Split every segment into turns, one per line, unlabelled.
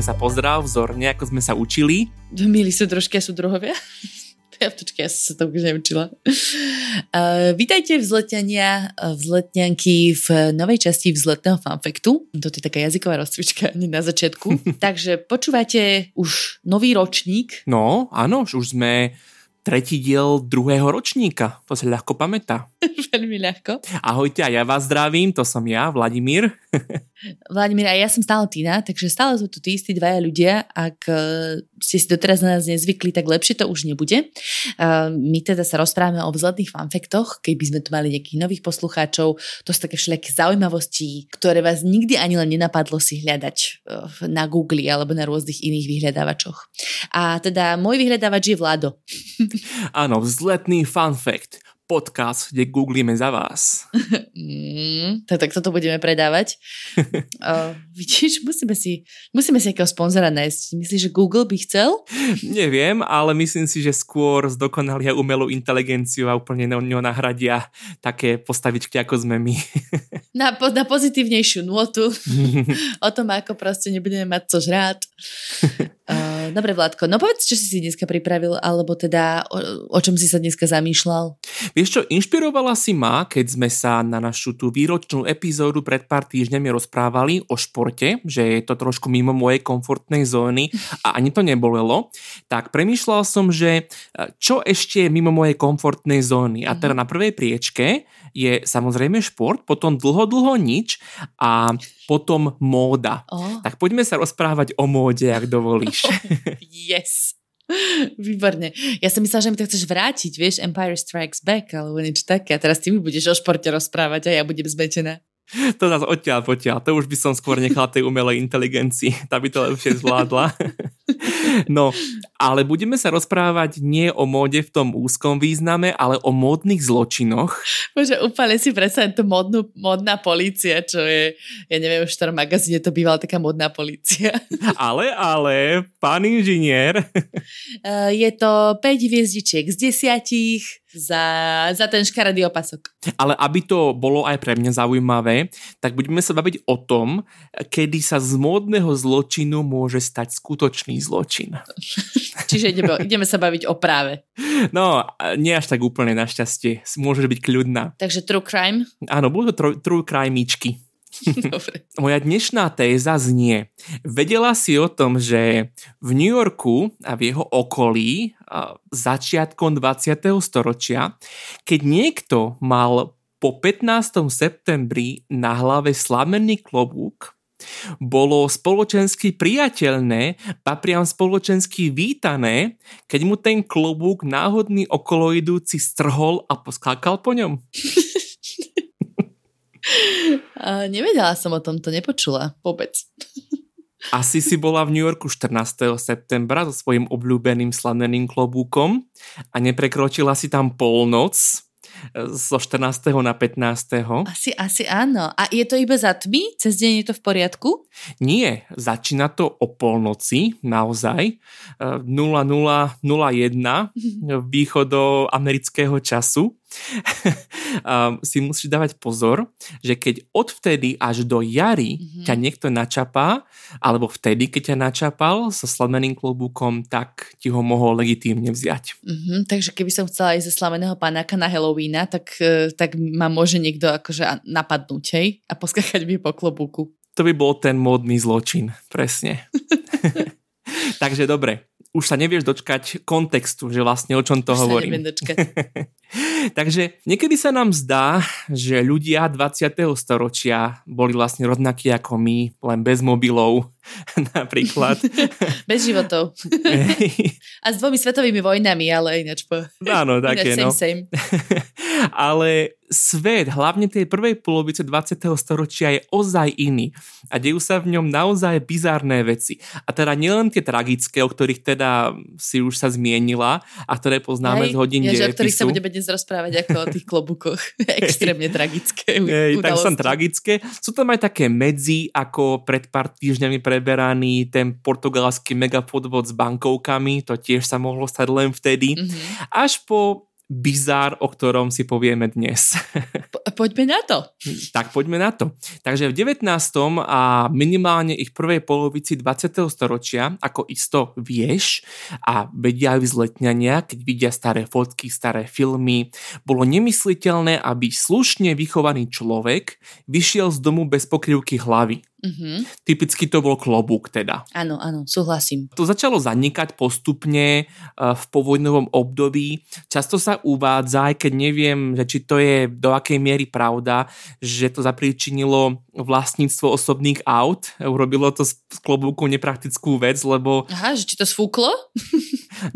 pekne sa pozdrav, vzorne, ako sme sa učili.
Milí sú trošky a sú druhovia. Ja počkaj, ja som sa to už neučila. Uh, vítajte vzletania, vzletňanky v novej časti vzletného fanfektu. To je taká jazyková rozcvička na začiatku. Takže počúvate už nový ročník.
No, áno, už sme tretí diel druhého ročníka. To sa ľahko pamätá.
Veľmi ľahko.
Ahojte, a ja vás zdravím, to som ja, Vladimír.
Vladimír, a ja som stále Tina, takže stále sú tu tí istí dvaja ľudia. Ak uh, ste si doteraz na nás nezvykli, tak lepšie to už nebude. Uh, my teda sa rozprávame o vzletných fanfektoch, keby sme tu mali nejakých nových poslucháčov. To sú také všelijaké zaujímavosti, ktoré vás nikdy ani len nenapadlo si hľadať uh, na Google alebo na rôznych iných vyhľadávačoch. A teda môj vyhľadávač je Vlado.
Áno, vzletný fanfekt podcast, kde googlíme za vás.
Mm, tak, tak toto budeme predávať. uh, vidíš, musíme si, musíme si nejakého sponzora nájsť. Myslíš, že Google by chcel?
Neviem, ale myslím si, že skôr zdokonalia umelú inteligenciu a úplne ňo nahradia také postavičky, ako sme my.
na, na pozitívnejšiu nôtu o tom, ako proste nebudeme mať co žrát. Uh, dobre, Vládko, no povedz, čo si si dneska pripravil, alebo teda o, o čom si sa dneska zamýšľal?
Vieš čo, inšpirovala si ma, keď sme sa na našu tú výročnú epizódu pred pár týždňami rozprávali o športe, že je to trošku mimo mojej komfortnej zóny a ani to nebolelo, tak premýšľal som, že e, čo ešte je mimo mojej komfortnej zóny. A teda mhm. na prvej priečke je samozrejme šport, potom dlho, dlho nič a potom móda. Oh. Tak poďme sa rozprávať o móde, ak dovolíš.
yes. Výborne. Ja som myslela, že mi to chceš vrátiť, vieš, Empire Strikes Back alebo niečo také. A teraz ty mi budeš o športe rozprávať a ja budem zmetená.
To nás odtiaľ potiaľ. To už by som skôr nechala tej umelej inteligencii. Tá by to lepšie zvládla. No, ale budeme sa rozprávať nie o móde v tom úzkom význame, ale o módnych zločinoch.
Bože, úplne si predstavím to modnú, modná polícia, čo je, ja neviem, v ktorom magazíne to bývala taká modná polícia.
Ale, ale, pán inžinier.
Uh, je to 5 hviezdičiek z 10 za, za ten škaredý opasok.
Ale aby to bolo aj pre mňa zaujímavé, tak budeme sa baviť o tom, kedy sa z módneho zločinu môže stať skutočný zločin.
Čiže ideme, ideme sa baviť o práve.
No, nie až tak úplne našťastie. Môžeš byť kľudná.
Takže true crime?
Áno, budú to true, true crimeičky. Dobre. Moja dnešná téza znie. Vedela si o tom, že v New Yorku a v jeho okolí začiatkom 20. storočia, keď niekto mal po 15. septembri na hlave slamený klobúk, bolo spoločensky priateľné, a priam spoločensky vítané, keď mu ten klobúk náhodný okoloidúci strhol a poskákal po ňom.
Uh, nevedela som o tomto, nepočula vôbec.
Asi si bola v New Yorku 14. septembra so svojím obľúbeným slaneným klobúkom a neprekročila si tam polnoc zo 14. na 15.
Asi, asi áno. A je to iba za tmy? Cez deň je to v poriadku?
Nie, začína to o polnoci, naozaj. 0001 východo amerického času si musíš dávať pozor, že keď odvtedy až do jary mm-hmm. ťa niekto načapá, alebo vtedy, keď ťa načapal so slameným klobúkom, tak ti ho mohol legitímne vziať.
Mm-hmm, takže keby som chcela ísť ze slameného panáka na Halloweena, tak, e, tak ma môže niekto akože napadnúť, hej? A poskakať mi po klobúku.
To by bol ten módny zločin, presne. takže dobre, už sa nevieš dočkať kontextu, že vlastne o čom to už hovorím.
Sa dočkať.
Takže niekedy sa nám zdá, že ľudia 20. storočia boli vlastne rovnakí ako my, len bez mobilov napríklad.
bez životov. A s dvomi svetovými vojnami, ale ináč po...
Áno, také
ináč
same,
no. Same.
ale svet, hlavne tej prvej polovice 20. storočia je ozaj iný a dejú sa v ňom naozaj bizárne veci. A teda nielen tie tragické, o ktorých teda si už sa zmienila a ktoré poznáme Hej, z hodín ja,
o ktorých sa budeme dnes rozprávať ako o tých klobukoch. Extrémne tragické
Hej, tak som tragické. Sú tam aj také medzi, ako pred pár týždňami preberaný ten portugalský megapodvod s bankovkami, to tiež sa mohlo stať len vtedy. Mm-hmm. Až po bizár, o ktorom si povieme dnes.
Po, poďme na to.
Tak poďme na to. Takže v 19. a minimálne ich prvej polovici 20. storočia, ako isto vieš a vedia aj vzletňania, keď vidia staré fotky, staré filmy, bolo nemysliteľné, aby slušne vychovaný človek vyšiel z domu bez pokrývky hlavy. Mm-hmm. Typicky to bol klobúk teda.
Áno, áno, súhlasím.
To začalo zanikať postupne uh, v povojnovom období. Často sa uvádza, aj keď neviem, že či to je do akej miery pravda, že to zapríčinilo vlastníctvo osobných aut. Urobilo to z klobúku nepraktickú vec, lebo...
Aha, že či to sfúklo?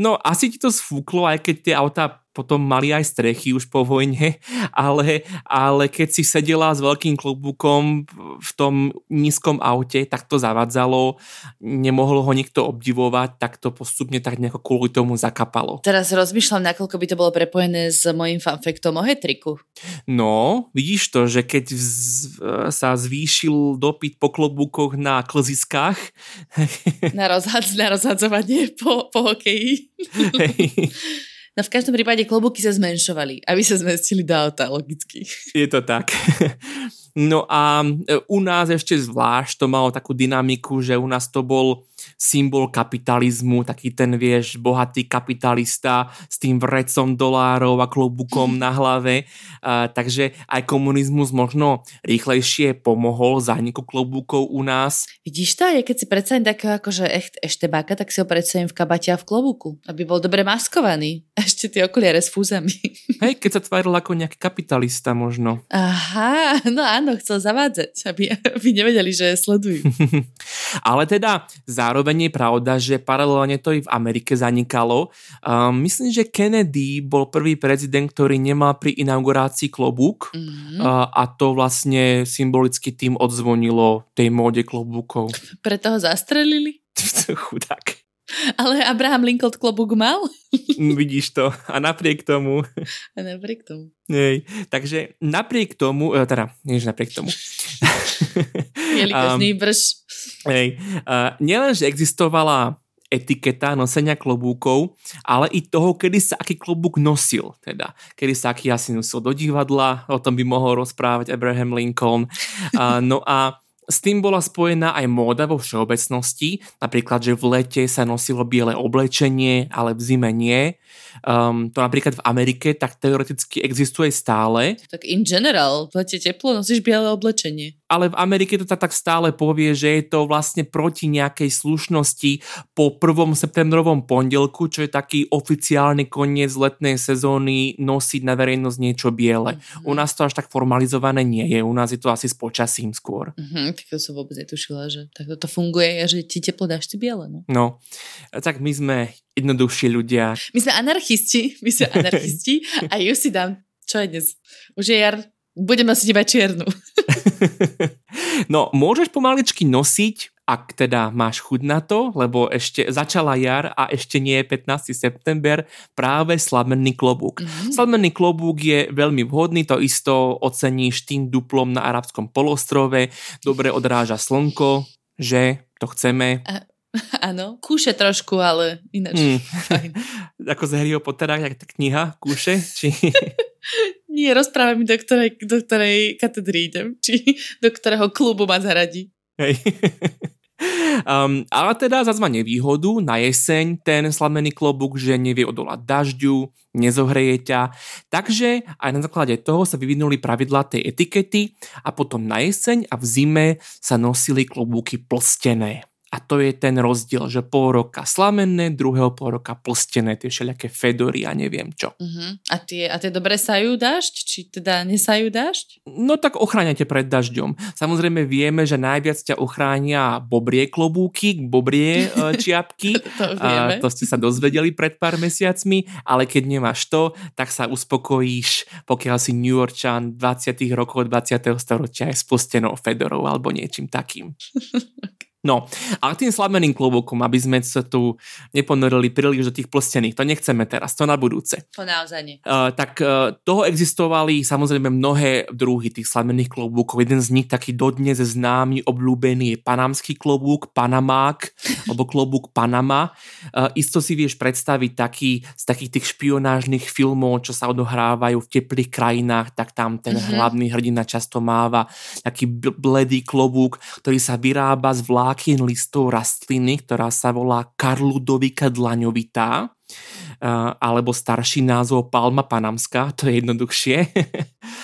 no, asi ti to sfúklo, aj keď tie autá potom mali aj strechy už po vojne, ale, ale keď si sedela s veľkým klobúkom v tom nízkom aute, tak to zavadzalo, nemohlo ho nikto obdivovať, tak to postupne tak nejako kvôli tomu zakapalo.
Teraz rozmýšľam, nakoľko by to bolo prepojené s mojim fanfektom o hetriku.
No, vidíš to, že keď vz, sa zvýšil dopyt po klobúkoch na klziskách.
Na, rozhad, na rozhadzovanie po, po hokeji. Hey. No v každom prípade klobúky sa zmenšovali, aby sa zmestili do auta, logicky.
Je to tak. No a e, u nás ešte zvlášť to malo takú dynamiku, že u nás to bol symbol kapitalizmu, taký ten, vieš, bohatý kapitalista s tým vrecom dolárov a klobukom na hlave. A, takže aj komunizmus možno rýchlejšie pomohol zániku klobúkov u nás.
Vidíš to? Ja keď si predstavím takého akože echt, báka, tak si ho predstavím v kabate a v klobúku, aby bol dobre maskovaný. Ešte tie okuliare s fúzami.
Hej, keď sa tváril ako nejaký kapitalista možno.
Aha, no áno, chcel zavádzať, aby, aby nevedeli, že sledujú.
Ale teda zároveň je pravda, že paralelne to i v Amerike zanikalo. Um, myslím, že Kennedy bol prvý prezident, ktorý nemal pri inaugurácii klobúk mm-hmm. uh, a to vlastne symbolicky tým odzvonilo tej móde klobúkov.
Preto ho zastrelili?
Chudák.
Ale Abraham Lincoln klobúk mal?
Mm, vidíš to. A napriek tomu.
A napriek tomu.
Nej. Takže napriek tomu, e, teda, nie napriek tomu.
Jelikož um, brž.
Hej. Uh, nielen, že existovala etiketa nosenia klobúkov, ale i toho, kedy sa aký klobúk nosil. Teda, kedy sa aký asi nosil do divadla, o tom by mohol rozprávať Abraham Lincoln. Uh, no a s tým bola spojená aj móda vo všeobecnosti, napríklad, že v lete sa nosilo biele oblečenie, ale v zime nie. Um, to napríklad v Amerike tak teoreticky existuje stále.
Tak in general, v lete teplo, nosíš biele oblečenie
ale v Amerike to tak stále povie, že je to vlastne proti nejakej slušnosti po 1. septembrovom pondelku, čo je taký oficiálny koniec letnej sezóny nosiť na verejnosť niečo biele. Mm-hmm. U nás to až tak formalizované nie je, u nás je to asi s počasím skôr.
Mm-hmm, tak to som vôbec netušila, že takto to funguje a že ti teplo dáš si biele. No.
no, tak my sme jednoduchší ľudia.
My sme anarchisti, my sme anarchisti a ju si dám, čo je dnes? Už je jar, budeme si iba čiernu.
no, môžeš pomaličky nosiť, ak teda máš chuť na to, lebo ešte začala jar a ešte nie je 15. september, práve slamenný klobúk. Mm-hmm. Slamenný klobúk je veľmi vhodný, to isto oceníš tým duplom na arabskom polostrove, dobre odráža slnko, že to chceme. A-
Áno, kúše trošku, ale ináč. Mm.
Ako z Harryho Pottera, jak tá kniha, kúše? Či...
Nie, rozprávaj mi, do ktorej, do ktorej katedry idem, či do ktorého klubu ma zaradí.
Hej. Um, ale teda má nevýhodu na jeseň ten slamený klobúk, že nevie odolať dažďu, nezohreje ťa. Takže aj na základe toho sa vyvinuli pravidlá tej etikety a potom na jeseň a v zime sa nosili klobúky plstené. A to je ten rozdiel, že pol roka slamenné, druhého pol roka plstené, tie všelijaké fedory a neviem čo.
Uh-huh. A, tie, a tie dobre sajú dážď? Či teda nesajú dážď?
No tak ochráňate pred dažďom. Samozrejme vieme, že najviac ťa ochránia bobrie klobúky, bobrie uh, čiapky.
to, vieme.
A to ste sa dozvedeli pred pár mesiacmi, ale keď nemáš to, tak sa uspokojíš, pokiaľ si New Yorkčan 20. rokov 20. storočia je s plstenou fedorou alebo niečím takým. No, a tým slameným klobúkom, aby sme sa tu neponorili príliš do tých plstených, to nechceme teraz, to na budúce.
To naozaj nie.
Uh, tak uh, toho existovali samozrejme mnohé druhy tých slamených klobúkov. Jeden z nich taký dodnes známy, obľúbený je panamský klobúk, panamák, alebo klobúk Panama. Uh, isto si vieš predstaviť taký z takých tých špionážnych filmov, čo sa odohrávajú v teplých krajinách, tak tam ten uh-huh. hlavný hrdina často máva taký bledý klobúk, ktorý sa vyrába z vlák vlákien listov rastliny, ktorá sa volá Karludovika dlaňovitá, alebo starší názov Palma panamská, to je jednoduchšie.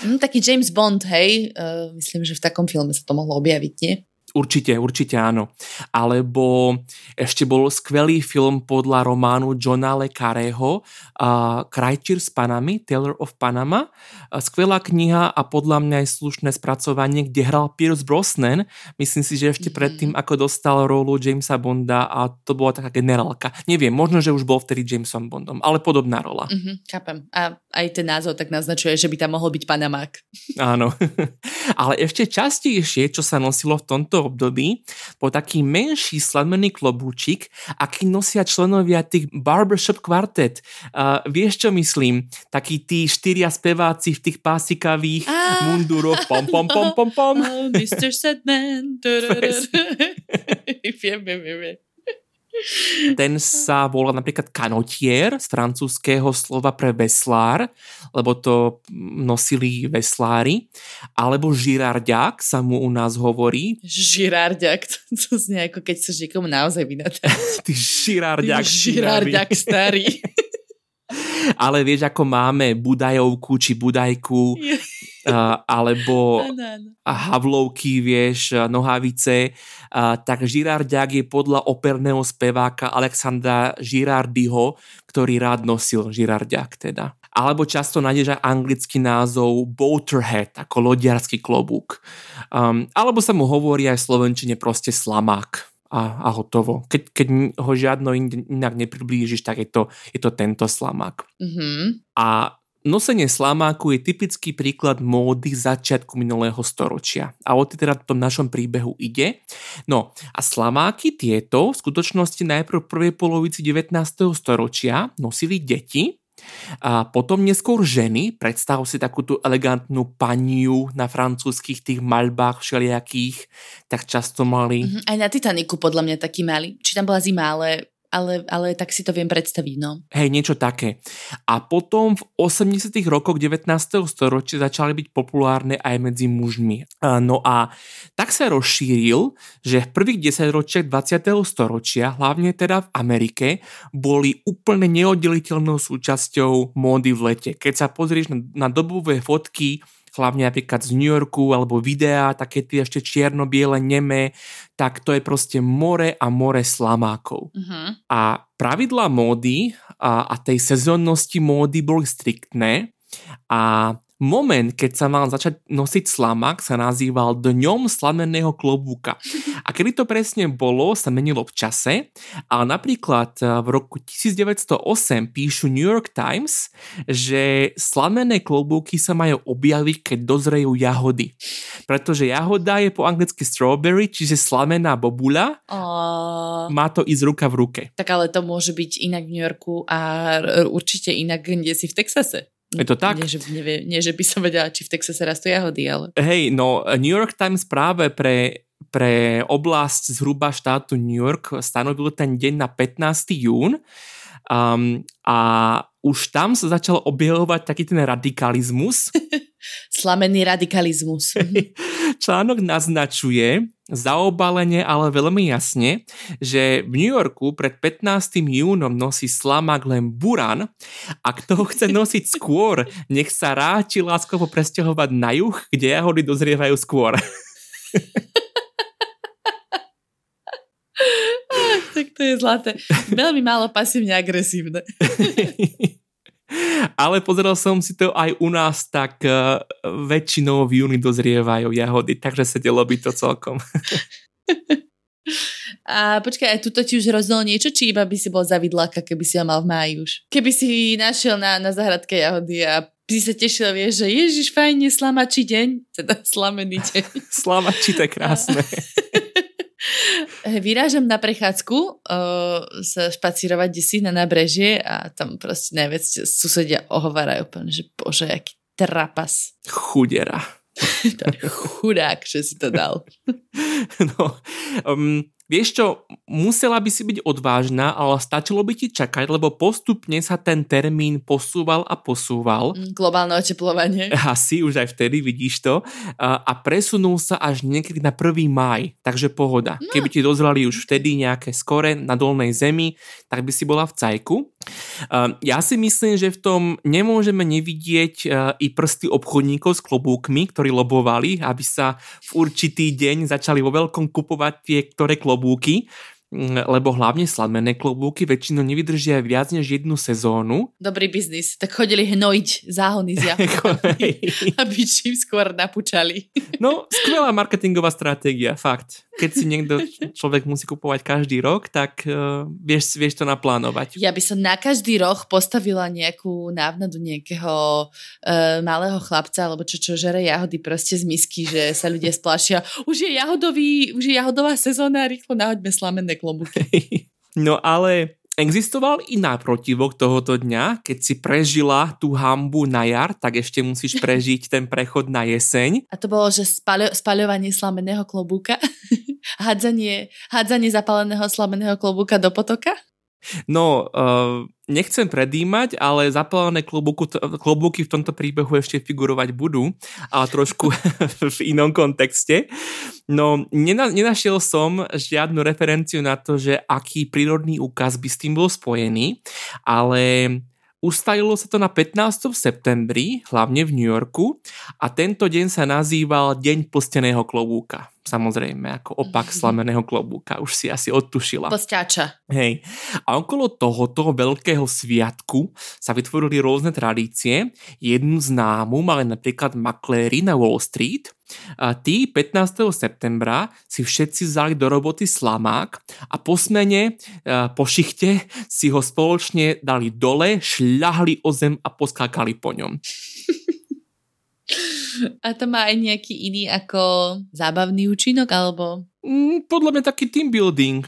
Mm, taký James Bond, hej, uh, myslím, že v takom filme sa to mohlo objaviť, nie?
Určite, určite áno. Alebo ešte bol skvelý film podľa románu Johna Le Carreho uh, Krajčír s Panami, Taylor of Panama. Uh, skvelá kniha a podľa mňa aj slušné spracovanie, kde hral Pierce Brosnan. Myslím si, že ešte mm-hmm. predtým, ako dostal rolu Jamesa Bonda a to bola taká generálka. Neviem, možno, že už bol vtedy Jamesom Bondom, ale podobná rola.
Mm-hmm, chápem. A aj ten názov tak naznačuje, že by tam mohol byť Panamák.
Áno. ale ešte častejšie, čo sa nosilo v tomto období bol taký menší slamený klobúčik, aký nosia členovia tých barbershop quartet. Uh, vieš, čo myslím? Takí tí štyria speváci v tých pásikavých ah. mundúroch. Pom, pom, pom, pom, pom.
Oh, Mr. Sedman. viem, viem, viem.
Ten sa volá napríklad kanotier z francúzského slova pre veslár, lebo to nosili veslári, alebo žirarďák sa mu u nás hovorí.
Žirarďák, to, to znie ako keď sa niekomu naozaj vynatať.
Ty žirarďák.
Žirarďák starý.
Ale vieš, ako máme budajovku či budajku, uh, alebo havlovky, vieš, nohavice, uh, tak Girardiak je podľa operného speváka Alexandra Girardiho, ktorý rád nosil Girardiak teda. Alebo často nájdeš aj anglický názov Boaterhead, ako lodiarský klobúk. Um, alebo sa mu hovorí aj v slovenčine proste slamák a, a hotovo. Keď, keď ho žiadno inak nepriblížiš, tak je to, je to tento slamák. Mm-hmm. A Nosenie slamáku je typický príklad módy začiatku minulého storočia. A o teda v tom našom príbehu ide. No a slamáky tieto v skutočnosti najprv v prvej polovici 19. storočia nosili deti, a potom neskôr ženy, predstav si takú tú elegantnú paniu na francúzských tých maľbách všelijakých, tak často mali...
Mm-hmm, aj na Titaniku podľa mňa taký mali. Či tam bola zima, ale ale, ale tak si to viem predstaviť, no.
Hej, niečo také. A potom v 80 rokoch 19. storočia začali byť populárne aj medzi mužmi. No a tak sa rozšíril, že v prvých 10 ročiach 20. storočia, hlavne teda v Amerike, boli úplne neoddeliteľnou súčasťou módy v lete. Keď sa pozrieš na, na dobové fotky hlavne napríklad z New Yorku alebo videá, také tie ešte čierno-biele, neme, tak to je proste more a more slamákov. Uh-huh. A pravidlá módy a, a tej sezónnosti módy boli striktné a Moment, keď sa mal začať nosiť slamák, sa nazýval Dňom slameného klobúka. A kedy to presne bolo, sa menilo v čase, ale napríklad eh, v roku 1908 píšu New York Times, že slamené klobúky sa majú objaviť, keď dozrejú jahody. Pretože jahoda je po anglicky strawberry, čiže slamená bobuľa. Uh... Má to ísť ruka v ruke.
Tak ale to môže byť inak v New Yorku a určite inak kde si v Texase.
Je to tak?
Nie že, nevie, nie, že by som vedela, či v Texase rastú jahody, ale...
Hej, no New York Times práve pre, pre oblasť zhruba štátu New York stanovil ten deň na 15. jún um, a už tam sa začal objavovať taký ten radikalizmus.
Slamený radikalizmus.
Článok naznačuje, zaobalenie, ale veľmi jasne, že v New Yorku pred 15. júnom nosí slamák len buran a kto ho chce nosiť skôr, nech sa ráči láskovo presťahovať na juh, kde jahody dozrievajú skôr.
Tak to je zlaté. Veľmi málo pasívne agresívne.
Ale pozeral som si to aj u nás, tak uh, väčšinou v júni dozrievajú jahody, takže sedelo by to celkom.
A počkaj, aj tuto ti už rozdalo niečo, či iba by si bol zavidláka, keby si ho mal v máji už? Keby si našiel na, na zahradke jahody a si sa tešil, vieš, že ježiš, fajne, slamačí deň, teda slamený deň.
slamačí, to je krásne.
Vyrážam na prechádzku uh, sa špacírovať si na nábrežie a tam proste najviac susedia ohovárajú úplne, že bože, aký trapas.
Chudera.
chudák, že si to dal.
no, um, Vieš čo, musela by si byť odvážna, ale stačilo by ti čakať, lebo postupne sa ten termín posúval a posúval.
Mm, globálne oteplovanie.
Asi, už aj vtedy vidíš to. A presunul sa až niekedy na 1. maj, takže pohoda. No. Keby ti dozrali už vtedy nejaké skore na dolnej zemi, tak by si bola v cajku. Ja si myslím, že v tom nemôžeme nevidieť i prsty obchodníkov s klobúkmi, ktorí lobovali, aby sa v určitý deň začali vo veľkom kupovať tie, ktoré klobúky lebo hlavne slamené klobúky väčšinou nevydržia viac než jednu sezónu.
Dobrý biznis. Tak chodili hnojiť záhony z aby, aby čím skôr napúčali.
no, skvelá marketingová stratégia, fakt keď si niekto človek musí kupovať každý rok, tak uh, vieš, vieš to naplánovať.
Ja by som na každý rok postavila nejakú návnadu nejakého uh, malého chlapca, alebo čo, čo žere jahody proste z misky, že sa ľudia splašia. Už je jahodový, už je jahodová sezóna, rýchlo nahoďme slamenné klobuky.
no ale Existoval i náprotivok tohoto dňa, keď si prežila tú hambu na jar, tak ešte musíš prežiť ten prechod na jeseň.
A to bolo, že spaľo, spaľovanie slameného klobúka? hádzanie, hádzanie zapáleného slameného klobúka do potoka?
No, uh, nechcem predýmať, ale zapálené klobúky v tomto príbehu ešte figurovať budú, ale trošku v inom kontexte. No, nena, nenašiel som žiadnu referenciu na to, že aký prírodný úkaz by s tým bol spojený, ale Ustajilo sa to na 15. septembri, hlavne v New Yorku, a tento deň sa nazýval Deň plsteného klobúka. Samozrejme, ako opak slameného klobúka. Už si asi odtušila.
Plsťača.
Hej. A okolo tohoto veľkého sviatku sa vytvorili rôzne tradície. Jednu známu mali napríklad makléri na Wall Street. A tí 15. septembra si všetci vzali do roboty slamák a po smene, po šichte si ho spoločne dali dole, šľahli o zem a poskákali po ňom.
A to má aj nejaký iný ako zábavný účinok, alebo?
Mm, podľa mňa taký team building.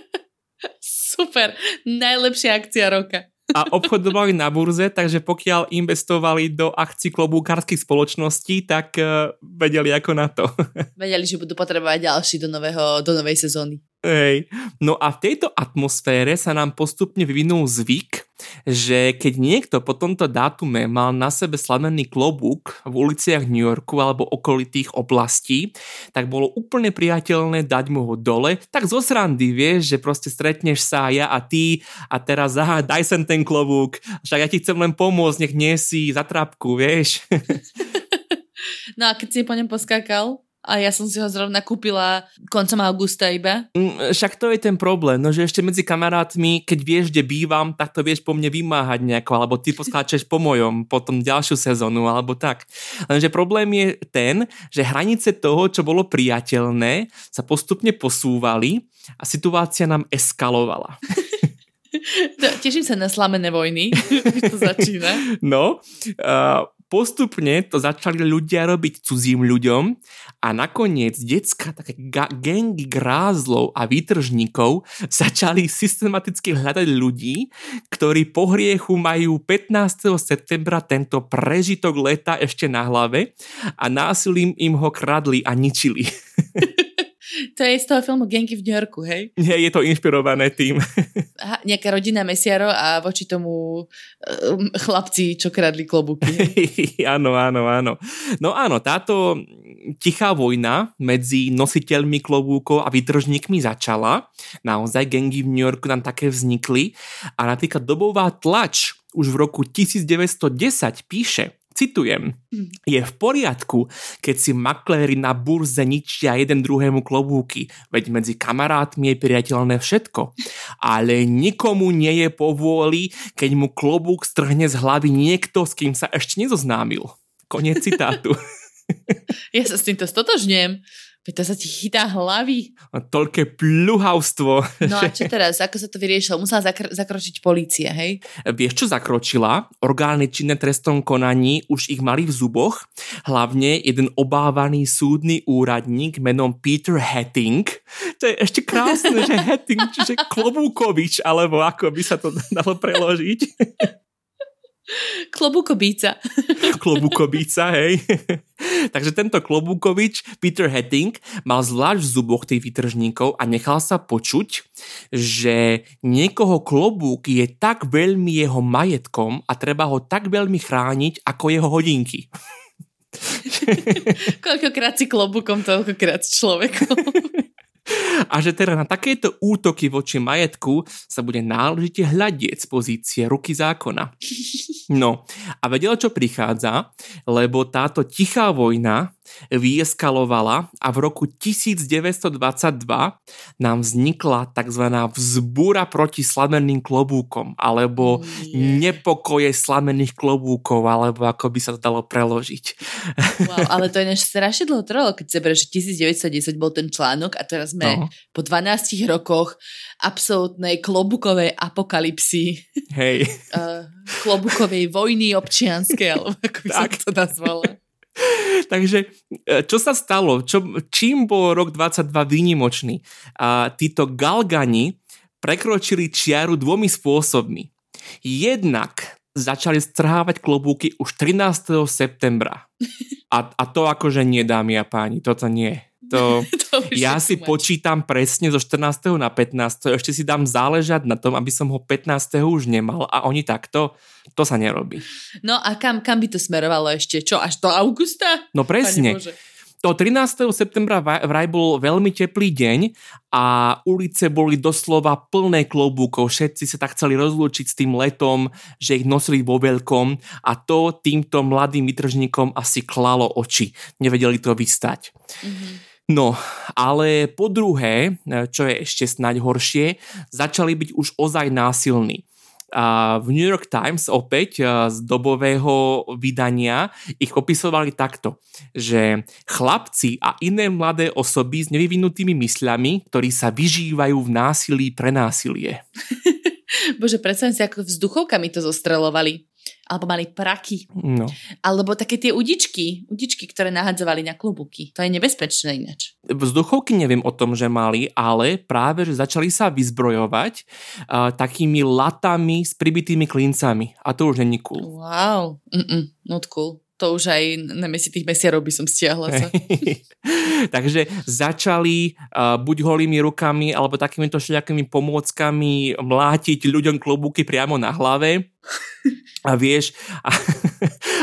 Super, najlepšia akcia roka.
A obchodovali na burze, takže pokiaľ investovali do akcií klobúkárskych spoločností, tak uh, vedeli ako na to.
vedeli, že budú potrebovať ďalší do, nového, do novej sezóny.
Hej. No a v tejto atmosfére sa nám postupne vyvinul zvyk, že keď niekto po tomto dátume mal na sebe slavený klobúk v uliciach New Yorku alebo okolitých oblastí, tak bolo úplne priateľné dať mu ho dole. Tak zo srandy, vieš, že proste stretneš sa ja a ty a teraz aha, daj sem ten klobúk, však ja ti chcem len pomôcť, nech nie si za trápku, vieš.
no a keď si po ňom poskákal? A ja som si ho zrovna kúpila koncom augusta iba.
Mm, však to je ten problém, no že ešte medzi kamarátmi, keď vieš, kde bývam, tak to vieš po mne vymáhať nejako, alebo ty poskáčeš po mojom, potom ďalšiu sezónu, alebo tak. Lenže problém je ten, že hranice toho, čo bolo priateľné, sa postupne posúvali a situácia nám eskalovala.
Teším sa na slamené vojny, to začína.
No, uh, postupne to začali ľudia robiť cudzím ľuďom a nakoniec decka, také ga- gengy grázlov a výtržníkov začali systematicky hľadať ľudí, ktorí po hriechu majú 15. septembra tento prežitok leta ešte na hlave a násilím im ho kradli a ničili.
To je z toho filmu Genky v New Yorku, hej?
Nie, je to inšpirované tým.
Aha, nejaká rodina mesiaro a voči tomu um, chlapci, čo kradli klobúky.
áno, áno, áno. No áno, táto tichá vojna medzi nositeľmi klobúkov a výtržníkmi začala. Naozaj gengy v New Yorku nám také vznikli. A napríklad dobová tlač už v roku 1910 píše, Citujem, je v poriadku, keď si makléri na burze ničia jeden druhému klobúky, veď medzi kamarátmi je priateľné všetko. Ale nikomu nie je povôli, keď mu klobúk strhne z hlavy niekto, s kým sa ešte nezoznámil. Koniec citátu.
Ja sa s týmto stotožňujem. To sa ti chytá hlavy.
A toľké pluhavstvo.
No a čo teraz? Ako sa to vyriešilo? Musela zakr- zakročiť policia, hej?
Vieš, čo zakročila? Orgány činné trestom konaní už ich mali v zuboch. Hlavne jeden obávaný súdny úradník menom Peter Hetting. To je ešte krásne, že Hetting, čiže Klobúkovič, alebo ako by sa to dalo preložiť.
Klobúkobíca.
Klobúkobíca, hej. Takže tento Klobúkovič, Peter Hetting, mal zvlášť v zuboch tých vytržníkov a nechal sa počuť, že niekoho klobúk je tak veľmi jeho majetkom a treba ho tak veľmi chrániť ako jeho hodinky.
Koľkokrát si klobúkom, toľkokrát človekom.
A že teda na takéto útoky voči majetku sa bude náležite hľadieť z pozície ruky zákona. No a vedel, čo prichádza, lebo táto tichá vojna vyeskalovala a v roku 1922 nám vznikla tzv. vzbúra proti slameným klobúkom alebo Nie. nepokoje slamených klobúkov alebo ako by sa to dalo preložiť.
Wow, ale to je než strašne dlho trvalo, keď sa že 1910 bol ten článok a teraz sme no. po 12 rokoch absolútnej klobúkovej apokalipsy.
Hej.
Uh, klobúkovej vojny občianskej, alebo ako by tak. som to nazvala.
Takže e, čo sa stalo? Čo, čím bol rok 22 výnimočný? A títo galgani prekročili čiaru dvomi spôsobmi. Jednak začali strhávať klobúky už 13. septembra. A, a to akože nie, dámy a páni, toto nie. To, to ja si mať. počítam presne zo 14. na 15. Ešte si dám záležať na tom, aby som ho 15. už nemal a oni takto, to sa nerobí.
No a kam, kam by to smerovalo ešte? Čo, až do augusta?
No presne. To 13. septembra vraj bol veľmi teplý deň a ulice boli doslova plné klobúkov. Všetci sa tak chceli rozlúčiť s tým letom, že ich nosili vo veľkom a to týmto mladým vytržníkom asi klalo oči. Nevedeli to vystať. Mm-hmm. No, ale po druhé, čo je ešte snáď horšie, začali byť už ozaj násilní. A v New York Times opäť z dobového vydania ich opisovali takto, že chlapci a iné mladé osoby s nevyvinutými mysľami, ktorí sa vyžívajú v násilí pre násilie.
Bože, predstavím si, ako vzduchovkami to zostrelovali alebo mali praky.
No.
Alebo také tie udičky, udičky, ktoré nahadzovali na klobúky. To je nebezpečné ináč.
Vzduchovky neviem o tom, že mali, ale práve, že začali sa vyzbrojovať uh, takými latami s pribitými klincami. A to už není cool.
Wow, Mm-mm, not cool to už aj na mesi tých mesiarov by som stiahla sa.
Takže začali uh, buď holými rukami alebo takýmito všelijakými pomôckami mlátiť ľuďom klobúky priamo na hlave. A vieš, a,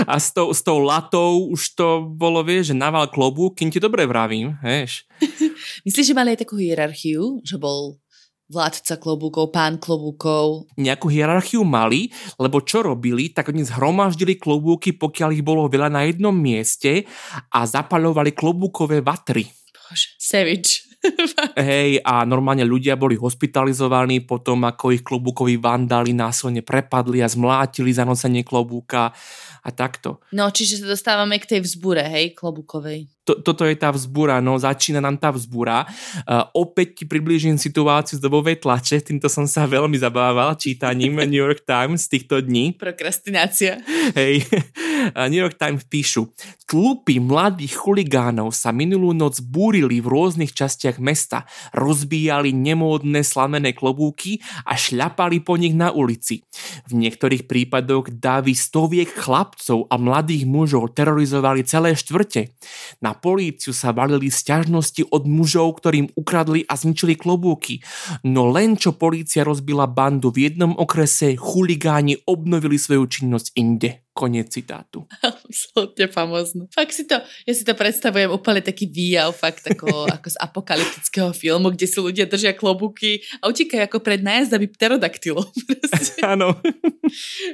a s, tou, s tou latou už to bolo, vieš, že naval klobúk, kým ti dobre vravím, vieš.
Myslíš, že mali aj takú hierarchiu, že bol vládca klobúkov, pán klobúkov.
Nejakú hierarchiu mali, lebo čo robili, tak oni zhromaždili klobúky, pokiaľ ich bolo veľa na jednom mieste a zapaľovali klobúkové vatry.
Bože, savage.
Hej, a normálne ľudia boli hospitalizovaní potom, ako ich klobúkoví vandali násilne prepadli a zmlátili za nosenie klobúka a takto.
No, čiže sa dostávame k tej vzbure, hej, klobúkovej
to, toto je tá vzbúra, no začína nám tá vzbúra. Uh, opäť ti priblížim situáciu z dobovej tlače, týmto som sa veľmi zabával čítaním New York Times týchto dní.
Prokrastinácia.
Hej, New York Times píšu, tlupy mladých chuligánov sa minulú noc búrili v rôznych častiach mesta, rozbíjali nemódne slamené klobúky a šľapali po nich na ulici. V niektorých prípadoch davy stoviek chlapcov a mladých mužov terorizovali celé štvrte. Na políciu sa valili sťažnosti od mužov, ktorým ukradli a zničili klobúky. No len čo polícia rozbila bandu v jednom okrese, chuligáni obnovili svoju činnosť inde. Koniec citátu.
Absolutne famózne. Fakt si to, ja si to predstavujem úplne taký výjav, fakt ako, ako z apokalyptického filmu, kde si ľudia držia klobúky a utekajú ako pred nájazdami pterodaktylov.
Áno.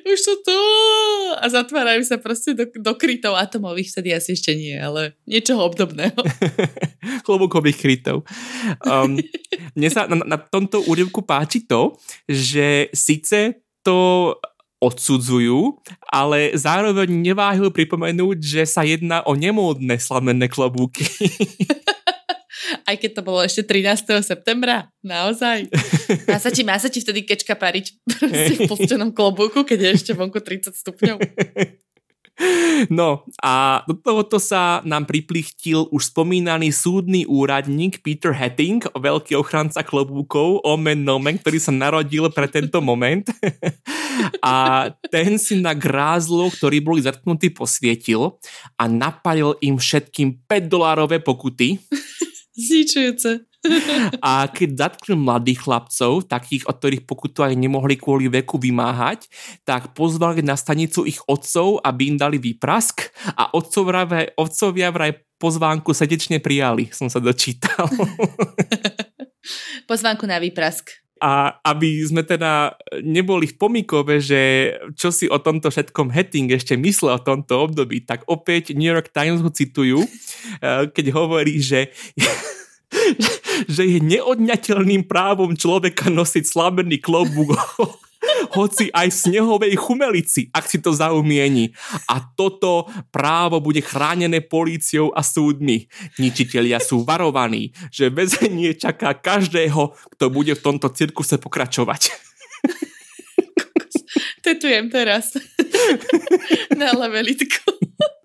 Už to tu a zatvárajú sa proste do, do krytov atomových, vtedy asi ešte nie, ale niečoho obdobného.
Klobúkových krytov. Um, mne sa na, na tomto úryvku páči to, že síce to odsudzujú, ale zároveň neváhajú pripomenúť, že sa jedná o nemódne slamenné klobúky.
Aj keď to bolo ešte 13. septembra. Naozaj. Má sa ti, má sa ti vtedy kečka pariť v plstenom klobúku, keď je ešte vonku 30 stupňov.
No a do tohoto sa nám priplichtil už spomínaný súdny úradník Peter Hetting, veľký ochranca klobúkov, omen nomen, ktorý sa narodil pre tento moment. a ten si na grázlo, ktorí boli zatknutí, posvietil a napalil im všetkým 5 dolárové pokuty.
Zničujúce.
A keď zatkli mladých chlapcov, takých, od ktorých pokutu aj nemohli kvôli veku vymáhať, tak pozvali na stanicu ich otcov, aby im dali výprask a otcovia, otcovia vraj pozvánku srdečne prijali, som sa dočítal.
pozvánku na výprask.
A aby sme teda neboli v pomikove, že čo si o tomto všetkom Hetting ešte myslel o tomto období, tak opäť New York Times ho citujú, eh, keď hovorí, že že je neodňateľným právom človeka nosiť slabený klobúk hoci aj v snehovej chumelici, ak si to zaumieni. A toto právo bude chránené políciou a súdmi. Ničitelia sú varovaní, že väzenie čaká každého, kto bude v tomto cirkuse pokračovať.
Tetujem teraz. Na levelitku.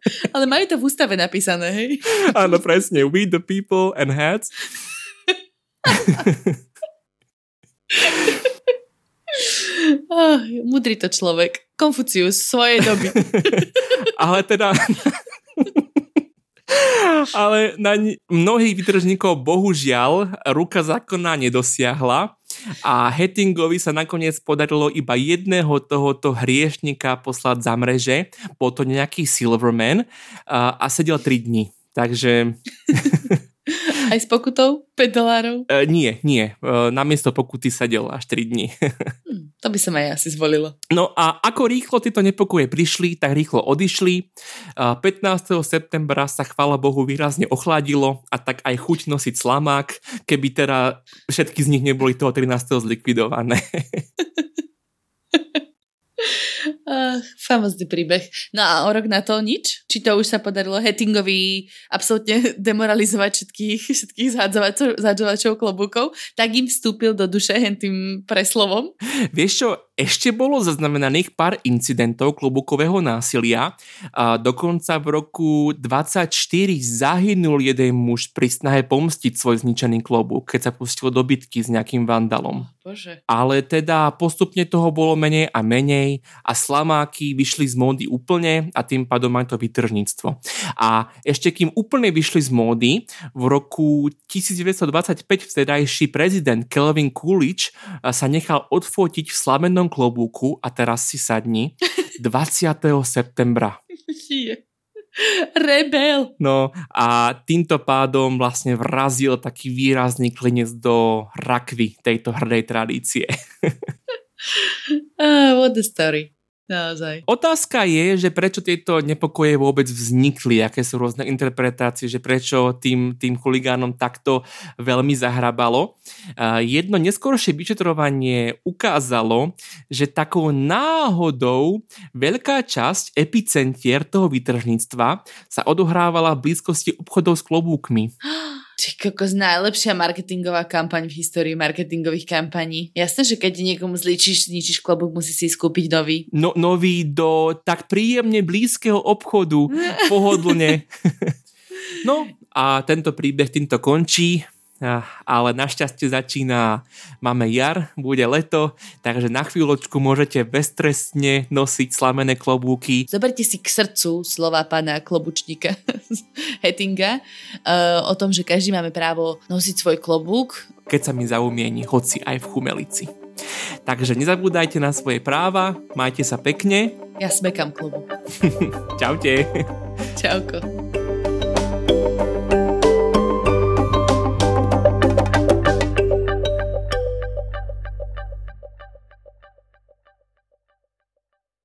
Ale majú to v ústave napísané, hej?
Áno, presne. We the people and hats.
oh, mudrý to človek. Konfucius svojej doby.
Ale teda... Ale na mnohých výtržníkov bohužiaľ ruka zákona nedosiahla a Hettingovi sa nakoniec podarilo iba jedného tohoto hriešnika poslať za mreže, bol to nejaký Silverman a, sedel 3 dní. Takže
Aj s pokutou 5 dolárov?
Uh, nie, nie. Uh, namiesto pokuty sedel až 3 dní.
hmm, to by som aj asi zvolila.
No a ako rýchlo tieto nepokoje prišli, tak rýchlo odišli. Uh, 15. septembra sa chvála Bohu výrazne ochladilo a tak aj chuť nosiť slamák, keby teda všetky z nich neboli toho 13. zlikvidované.
Uh, famozný príbeh. No a o rok na to nič? Či to už sa podarilo Hettingovi absolútne demoralizovať všetkých, všetkých zhadzovačov klobúkov, tak im vstúpil do duše tým preslovom?
Vieš čo, ešte bolo zaznamenaných pár incidentov klobúkového násilia. A dokonca v roku 24 zahynul jeden muž pri snahe pomstiť svoj zničený klobúk, keď sa pustil do bitky s nejakým vandalom.
Bože.
Ale teda postupne toho bolo menej a menej a slamáky vyšli z módy úplne a tým pádom aj to vytržníctvo. A ešte kým úplne vyšli z módy, v roku 1925 vtedajší prezident Kelvin Coolidge sa nechal odfotiť v slamenom klobúku a teraz si sadni 20. septembra.
Rebel.
No a týmto pádom vlastne vrazil taký výrazný klinec do rakvy tejto hrdej tradície.
uh, what a story. Naozaj.
Otázka je, že prečo tieto nepokoje vôbec vznikli, aké sú rôzne interpretácie, že prečo tým, tým chuligánom takto veľmi zahrabalo. Jedno neskôršie vyšetrovanie ukázalo, že takou náhodou veľká časť epicentier toho vytržníctva sa odohrávala v blízkosti obchodov s klobúkmi.
Ty kokos, najlepšia marketingová kampaň v histórii marketingových kampaní. Jasné, že keď niekomu zličíš, zničíš klobúk, musí si skúpiť nový.
No, nový do tak príjemne blízkeho obchodu, pohodlne. no a tento príbeh týmto končí ale našťastie začína, máme jar, bude leto, takže na chvíľočku môžete beztrestne nosiť slamené klobúky.
Zoberte si k srdcu slova pána klobučníka Hettinga uh, o tom, že každý máme právo nosiť svoj klobúk.
Keď sa mi zaumieni, hoci aj v chumelici. Takže nezabúdajte na svoje práva, majte sa pekne.
Ja smekam klobúk.
Čaute.
Čauko.